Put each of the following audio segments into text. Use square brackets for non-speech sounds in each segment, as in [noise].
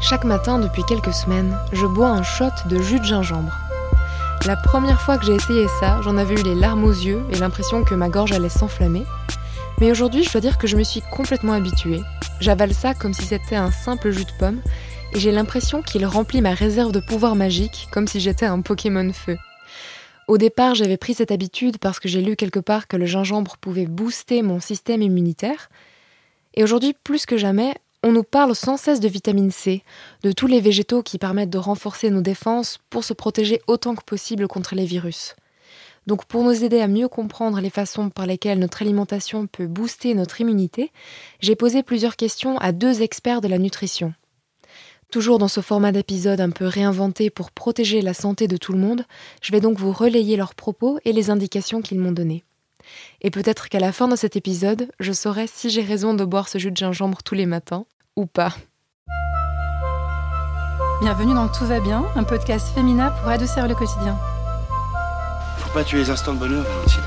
Chaque matin depuis quelques semaines, je bois un shot de jus de gingembre. La première fois que j'ai essayé ça, j'en avais eu les larmes aux yeux et l'impression que ma gorge allait s'enflammer. Mais aujourd'hui, je dois dire que je me suis complètement habituée. J'avale ça comme si c'était un simple jus de pomme et j'ai l'impression qu'il remplit ma réserve de pouvoir magique comme si j'étais un Pokémon feu. Au départ, j'avais pris cette habitude parce que j'ai lu quelque part que le gingembre pouvait booster mon système immunitaire. Et aujourd'hui, plus que jamais, on nous parle sans cesse de vitamine C, de tous les végétaux qui permettent de renforcer nos défenses pour se protéger autant que possible contre les virus. Donc pour nous aider à mieux comprendre les façons par lesquelles notre alimentation peut booster notre immunité, j'ai posé plusieurs questions à deux experts de la nutrition. Toujours dans ce format d'épisode un peu réinventé pour protéger la santé de tout le monde, je vais donc vous relayer leurs propos et les indications qu'ils m'ont données. Et peut-être qu'à la fin de cet épisode, je saurai si j'ai raison de boire ce jus de gingembre tous les matins ou pas. Bienvenue dans Tout va bien, un podcast féminin pour adoucir le quotidien. Faut pas tuer les instants de bonheur, Valentine.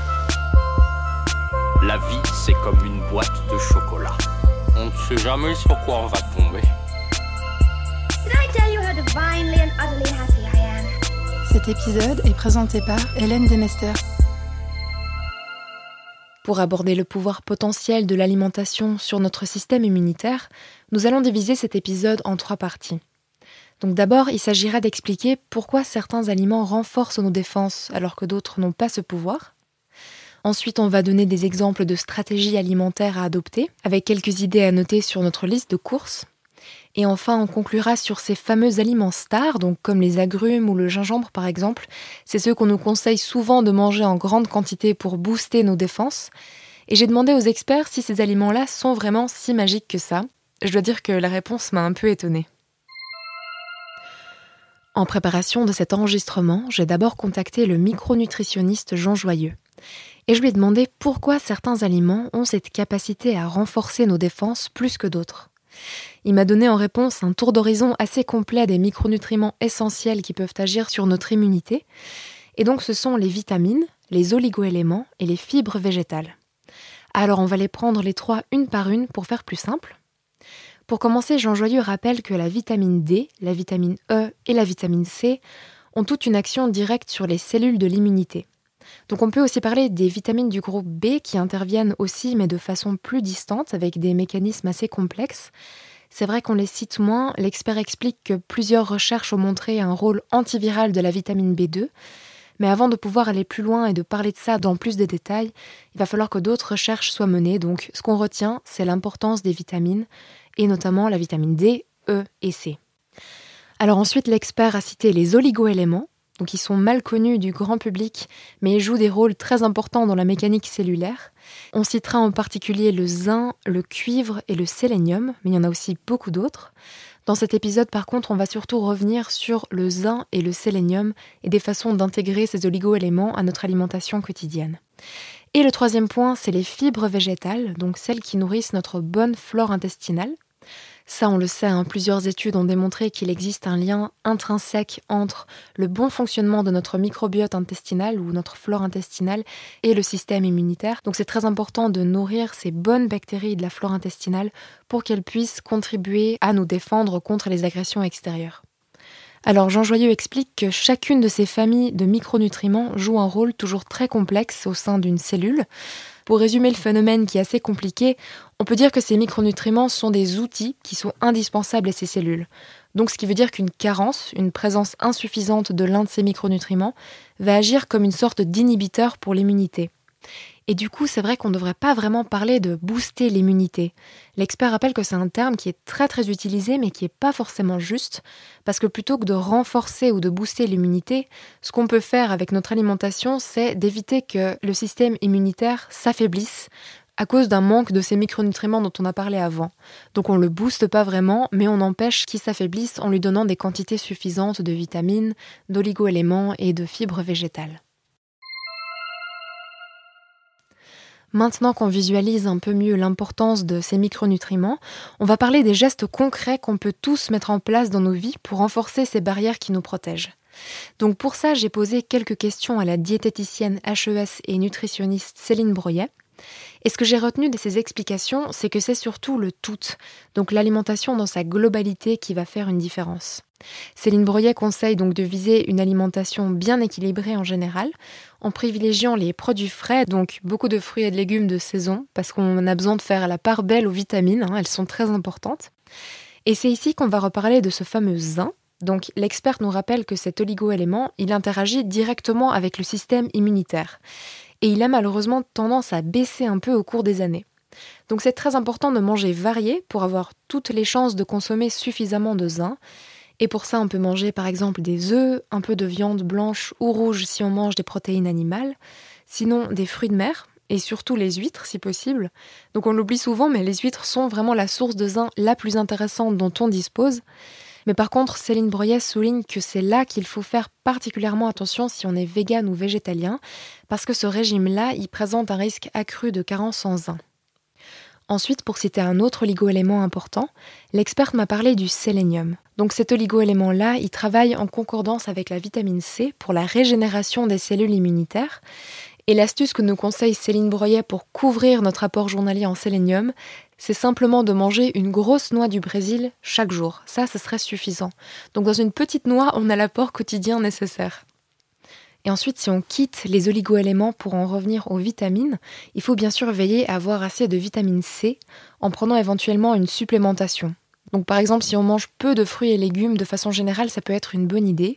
La vie, c'est comme une boîte de chocolat. On ne sait jamais sur quoi on va tomber. Cet épisode est présenté par Hélène Demester. Pour aborder le pouvoir potentiel de l'alimentation sur notre système immunitaire, nous allons diviser cet épisode en trois parties. Donc d'abord, il s'agira d'expliquer pourquoi certains aliments renforcent nos défenses alors que d'autres n'ont pas ce pouvoir. Ensuite, on va donner des exemples de stratégies alimentaires à adopter, avec quelques idées à noter sur notre liste de courses. Et enfin, on conclura sur ces fameux aliments stars, donc comme les agrumes ou le gingembre par exemple. C'est ceux qu'on nous conseille souvent de manger en grande quantité pour booster nos défenses. Et j'ai demandé aux experts si ces aliments-là sont vraiment si magiques que ça. Je dois dire que la réponse m'a un peu étonnée. En préparation de cet enregistrement, j'ai d'abord contacté le micronutritionniste Jean Joyeux. Et je lui ai demandé pourquoi certains aliments ont cette capacité à renforcer nos défenses plus que d'autres. Il m'a donné en réponse un tour d'horizon assez complet des micronutriments essentiels qui peuvent agir sur notre immunité. Et donc ce sont les vitamines, les oligoéléments et les fibres végétales. Alors on va les prendre les trois une par une pour faire plus simple. Pour commencer, Jean Joyeux rappelle que la vitamine D, la vitamine E et la vitamine C ont toute une action directe sur les cellules de l'immunité. Donc on peut aussi parler des vitamines du groupe B qui interviennent aussi mais de façon plus distante avec des mécanismes assez complexes. C'est vrai qu'on les cite moins, l'expert explique que plusieurs recherches ont montré un rôle antiviral de la vitamine B2, mais avant de pouvoir aller plus loin et de parler de ça dans plus de détails, il va falloir que d'autres recherches soient menées. Donc ce qu'on retient, c'est l'importance des vitamines, et notamment la vitamine D, E et C. Alors ensuite, l'expert a cité les oligoéléments, ils sont mal connus du grand public, mais jouent des rôles très importants dans la mécanique cellulaire. On citera en particulier le zinc, le cuivre et le sélénium, mais il y en a aussi beaucoup d'autres. Dans cet épisode, par contre, on va surtout revenir sur le zinc et le sélénium et des façons d'intégrer ces oligoéléments à notre alimentation quotidienne. Et le troisième point, c'est les fibres végétales, donc celles qui nourrissent notre bonne flore intestinale. Ça, on le sait, hein, plusieurs études ont démontré qu'il existe un lien intrinsèque entre le bon fonctionnement de notre microbiote intestinal ou notre flore intestinale et le système immunitaire. Donc c'est très important de nourrir ces bonnes bactéries de la flore intestinale pour qu'elles puissent contribuer à nous défendre contre les agressions extérieures. Alors Jean Joyeux explique que chacune de ces familles de micronutriments joue un rôle toujours très complexe au sein d'une cellule. Pour résumer le phénomène qui est assez compliqué, on peut dire que ces micronutriments sont des outils qui sont indispensables à ces cellules. Donc ce qui veut dire qu'une carence, une présence insuffisante de l'un de ces micronutriments, va agir comme une sorte d'inhibiteur pour l'immunité. Et du coup, c'est vrai qu'on ne devrait pas vraiment parler de booster l'immunité. L'expert rappelle que c'est un terme qui est très très utilisé mais qui n'est pas forcément juste, parce que plutôt que de renforcer ou de booster l'immunité, ce qu'on peut faire avec notre alimentation, c'est d'éviter que le système immunitaire s'affaiblisse à cause d'un manque de ces micronutriments dont on a parlé avant. Donc on ne le booste pas vraiment, mais on empêche qu'il s'affaiblisse en lui donnant des quantités suffisantes de vitamines, d'oligoéléments et de fibres végétales. Maintenant qu'on visualise un peu mieux l'importance de ces micronutriments, on va parler des gestes concrets qu'on peut tous mettre en place dans nos vies pour renforcer ces barrières qui nous protègent. Donc pour ça, j'ai posé quelques questions à la diététicienne HES et nutritionniste Céline Broyet. Et ce que j'ai retenu de ces explications, c'est que c'est surtout le tout, donc l'alimentation dans sa globalité qui va faire une différence. Céline Broyet conseille donc de viser une alimentation bien équilibrée en général, en privilégiant les produits frais, donc beaucoup de fruits et de légumes de saison, parce qu'on a besoin de faire la part belle aux vitamines, hein, elles sont très importantes. Et c'est ici qu'on va reparler de ce fameux zinc. Donc l'expert nous rappelle que cet oligo-élément, il interagit directement avec le système immunitaire et il a malheureusement tendance à baisser un peu au cours des années. Donc c'est très important de manger varié pour avoir toutes les chances de consommer suffisamment de zinc. Et pour ça, on peut manger par exemple des œufs, un peu de viande blanche ou rouge si on mange des protéines animales, sinon des fruits de mer et surtout les huîtres si possible. Donc on l'oublie souvent, mais les huîtres sont vraiment la source de zinc la plus intéressante dont on dispose. Mais par contre, Céline Broyet souligne que c'est là qu'il faut faire particulièrement attention si on est vegan ou végétalien, parce que ce régime-là, il présente un risque accru de carence en zinc. Ensuite, pour citer un autre oligo-élément important, l'experte m'a parlé du sélénium. Donc cet oligo-élément-là, il travaille en concordance avec la vitamine C pour la régénération des cellules immunitaires. Et l'astuce que nous conseille Céline Broyet pour couvrir notre apport journalier en sélénium, c'est simplement de manger une grosse noix du Brésil chaque jour. Ça, ce serait suffisant. Donc dans une petite noix, on a l'apport quotidien nécessaire. Et ensuite, si on quitte les oligoéléments pour en revenir aux vitamines, il faut bien sûr veiller à avoir assez de vitamine C en prenant éventuellement une supplémentation. Donc par exemple, si on mange peu de fruits et légumes, de façon générale, ça peut être une bonne idée.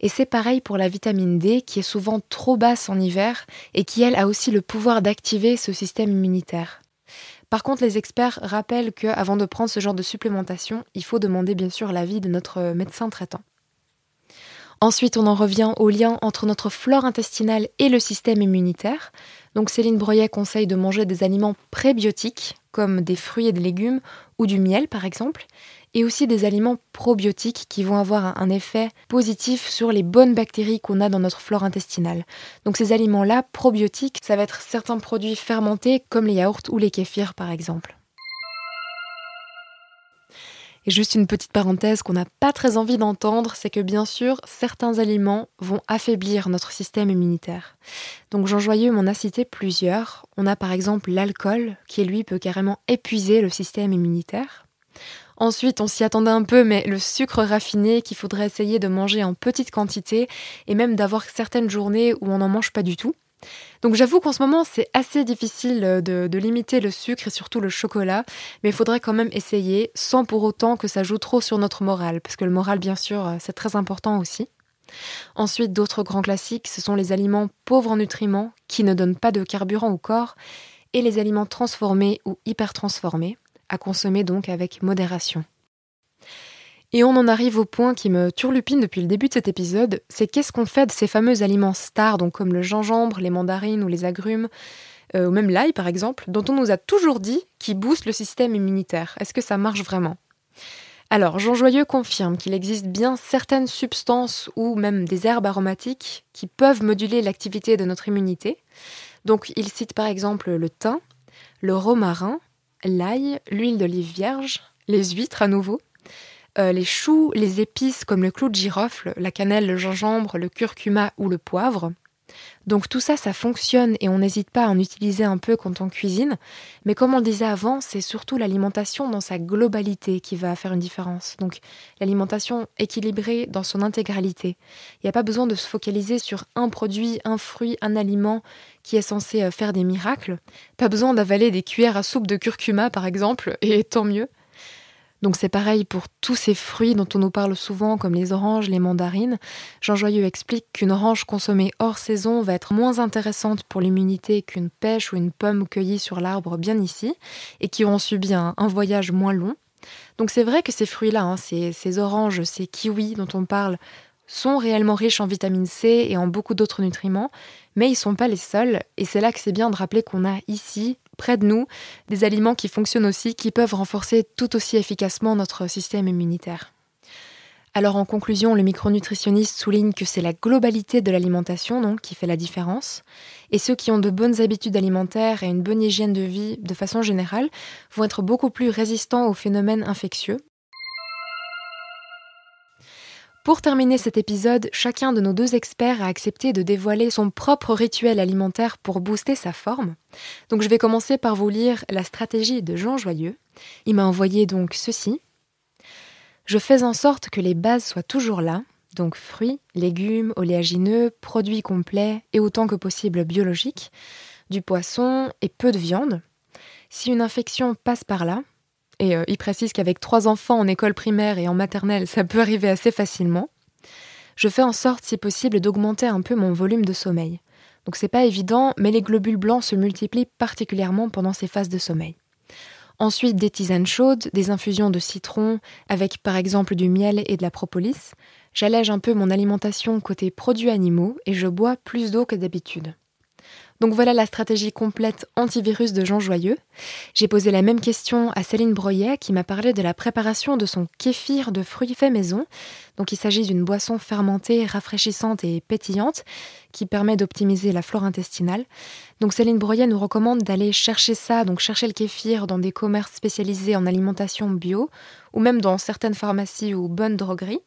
Et c'est pareil pour la vitamine D, qui est souvent trop basse en hiver et qui, elle, a aussi le pouvoir d'activer ce système immunitaire. Par contre, les experts rappellent qu'avant de prendre ce genre de supplémentation, il faut demander bien sûr l'avis de notre médecin traitant. Ensuite, on en revient au lien entre notre flore intestinale et le système immunitaire. Donc Céline Breuillet conseille de manger des aliments prébiotiques, comme des fruits et des légumes, ou du miel par exemple, et aussi des aliments probiotiques qui vont avoir un effet positif sur les bonnes bactéries qu'on a dans notre flore intestinale. Donc ces aliments-là, probiotiques, ça va être certains produits fermentés comme les yaourts ou les kéfirs par exemple. Et juste une petite parenthèse qu'on n'a pas très envie d'entendre, c'est que bien sûr, certains aliments vont affaiblir notre système immunitaire. Donc Jean Joyeux m'en a cité plusieurs. On a par exemple l'alcool, qui lui peut carrément épuiser le système immunitaire. Ensuite, on s'y attendait un peu, mais le sucre raffiné qu'il faudrait essayer de manger en petite quantité et même d'avoir certaines journées où on n'en mange pas du tout. Donc j'avoue qu'en ce moment c'est assez difficile de, de, limiter le sucre et surtout le chocolat, mais il faudrait quand même essayer sans pour autant que ça joue trop sur notre morale, parce que le moral bien sûr c'est très important aussi. Ensuite d'autres grands classiques, ce sont les aliments pauvres en nutriments qui ne donnent pas de carburant au corps, et les aliments transformés ou hyper transformés à consommer donc avec modération. Et on en arrive au point qui me turlupine depuis le début de cet épisode, c'est qu'est-ce qu'on fait de ces fameux aliments stars, comme le gingembre, les mandarines ou les agrumes, euh, ou même l'ail par exemple, dont on nous a toujours dit qu'ils boostent le système immunitaire. Est-ce que ça marche vraiment? Alors, Jean Joyeux confirme qu'il existe bien certaines substances ou même des herbes aromatiques qui peuvent moduler l'activité de notre immunité. Donc, il cite par exemple le thym, le romarin, l'ail, l'huile d'olive vierge, les huîtres à nouveau, euh, les choux, les épices comme le clou de girofle, la cannelle, le gingembre, le curcuma ou le poivre. Donc tout ça, ça fonctionne et on n'hésite pas à en utiliser un peu quand on cuisine. Mais comme on le disait avant, c'est surtout l'alimentation dans sa globalité qui va faire une différence. Donc l'alimentation équilibrée dans son intégralité. Il n'y a pas besoin de se focaliser sur un produit, un fruit, un aliment qui est censé euh, faire des miracles. Pas besoin d'avaler des cuillères à soupe de curcuma par exemple, et tant mieux. Donc c'est pareil pour tous ces fruits dont on nous parle souvent, comme les oranges, les mandarines. Jean Joyeux explique qu'une orange consommée hors saison va être moins intéressante pour l'immunité qu'une pêche ou une pomme cueillie sur l'arbre bien ici, et qui auront subi un, voyage moins long. Donc c'est vrai que ces fruits-là, hein, ces, oranges, ces kiwis dont on parle, sont réellement riches en vitamine C et en beaucoup d'autres nutriments, mais ils ne sont pas les seuls, et c'est là que c'est bien de rappeler qu'on a ici, près de nous, des aliments qui fonctionnent aussi, qui peuvent renforcer tout aussi efficacement notre système immunitaire. Alors en conclusion, le micronutritionniste souligne que c'est la globalité de l'alimentation donc qui fait la différence, et ceux qui ont de bonnes habitudes alimentaires et une bonne hygiène de vie de façon générale vont être beaucoup plus résistants aux phénomènes infectieux Pour terminer cet épisode, chacun de nos deux experts a accepté de dévoiler son propre rituel alimentaire pour booster sa forme. Donc je vais commencer par vous lire la stratégie de Jean Joyeux. Il m'a envoyé donc ceci. Je fais en sorte que les bases soient toujours là, donc fruits, légumes, oléagineux, produits complets et autant que possible biologiques, du poisson et peu de viande. Si une infection passe par là, et euh, il précise qu'avec trois enfants en école primaire et en maternelle, ça peut arriver assez facilement. Je fais en sorte, si possible, d'augmenter un peu mon volume de sommeil. Donc c'est pas évident, mais les globules blancs se multiplient particulièrement pendant ces phases de sommeil. Ensuite, des tisanes chaudes, des infusions de citron, avec par exemple du miel et de la propolis. J'allège un peu mon alimentation côté produits animaux et je bois plus d'eau que d'habitude. Donc voilà la stratégie complète antivirus de Jean Joyeux. J'ai posé la même question à Céline Broyet qui m'a parlé de la préparation de son kéfir de fruits faits maison. Donc il s'agit d'une boisson fermentée, rafraîchissante et pétillante qui permet d'optimiser la flore intestinale. Donc Céline Broyet nous recommande d'aller chercher ça, donc chercher le kéfir dans des commerces spécialisés en alimentation bio ou même dans certaines pharmacies ou bonnes drogueries.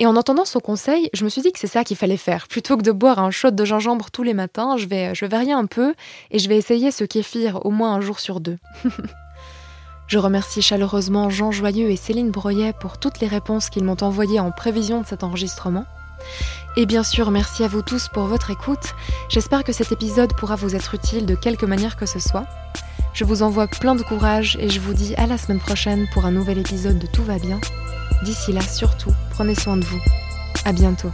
Et en entendant son conseil, je me suis dit que c'est ça qu'il fallait faire. Plutôt que de boire un shot de gingembre tous les matins, je vais, je vais un peu et je vais essayer ce kéfir au moins un jour sur deux. [laughs] je remercie chaleureusement Jean Joyeux et Céline Broyet pour toutes les réponses qu'ils m'ont envoyées en prévision de cet enregistrement. Et bien sûr, merci à vous tous pour votre écoute. J'espère que cet épisode pourra vous être utile de quelque manière que ce soit. Je vous envoie plein de courage et je vous dis à la semaine prochaine pour un nouvel épisode de Tout va bien. D'ici là, surtout, prenez soin de vous. À bientôt.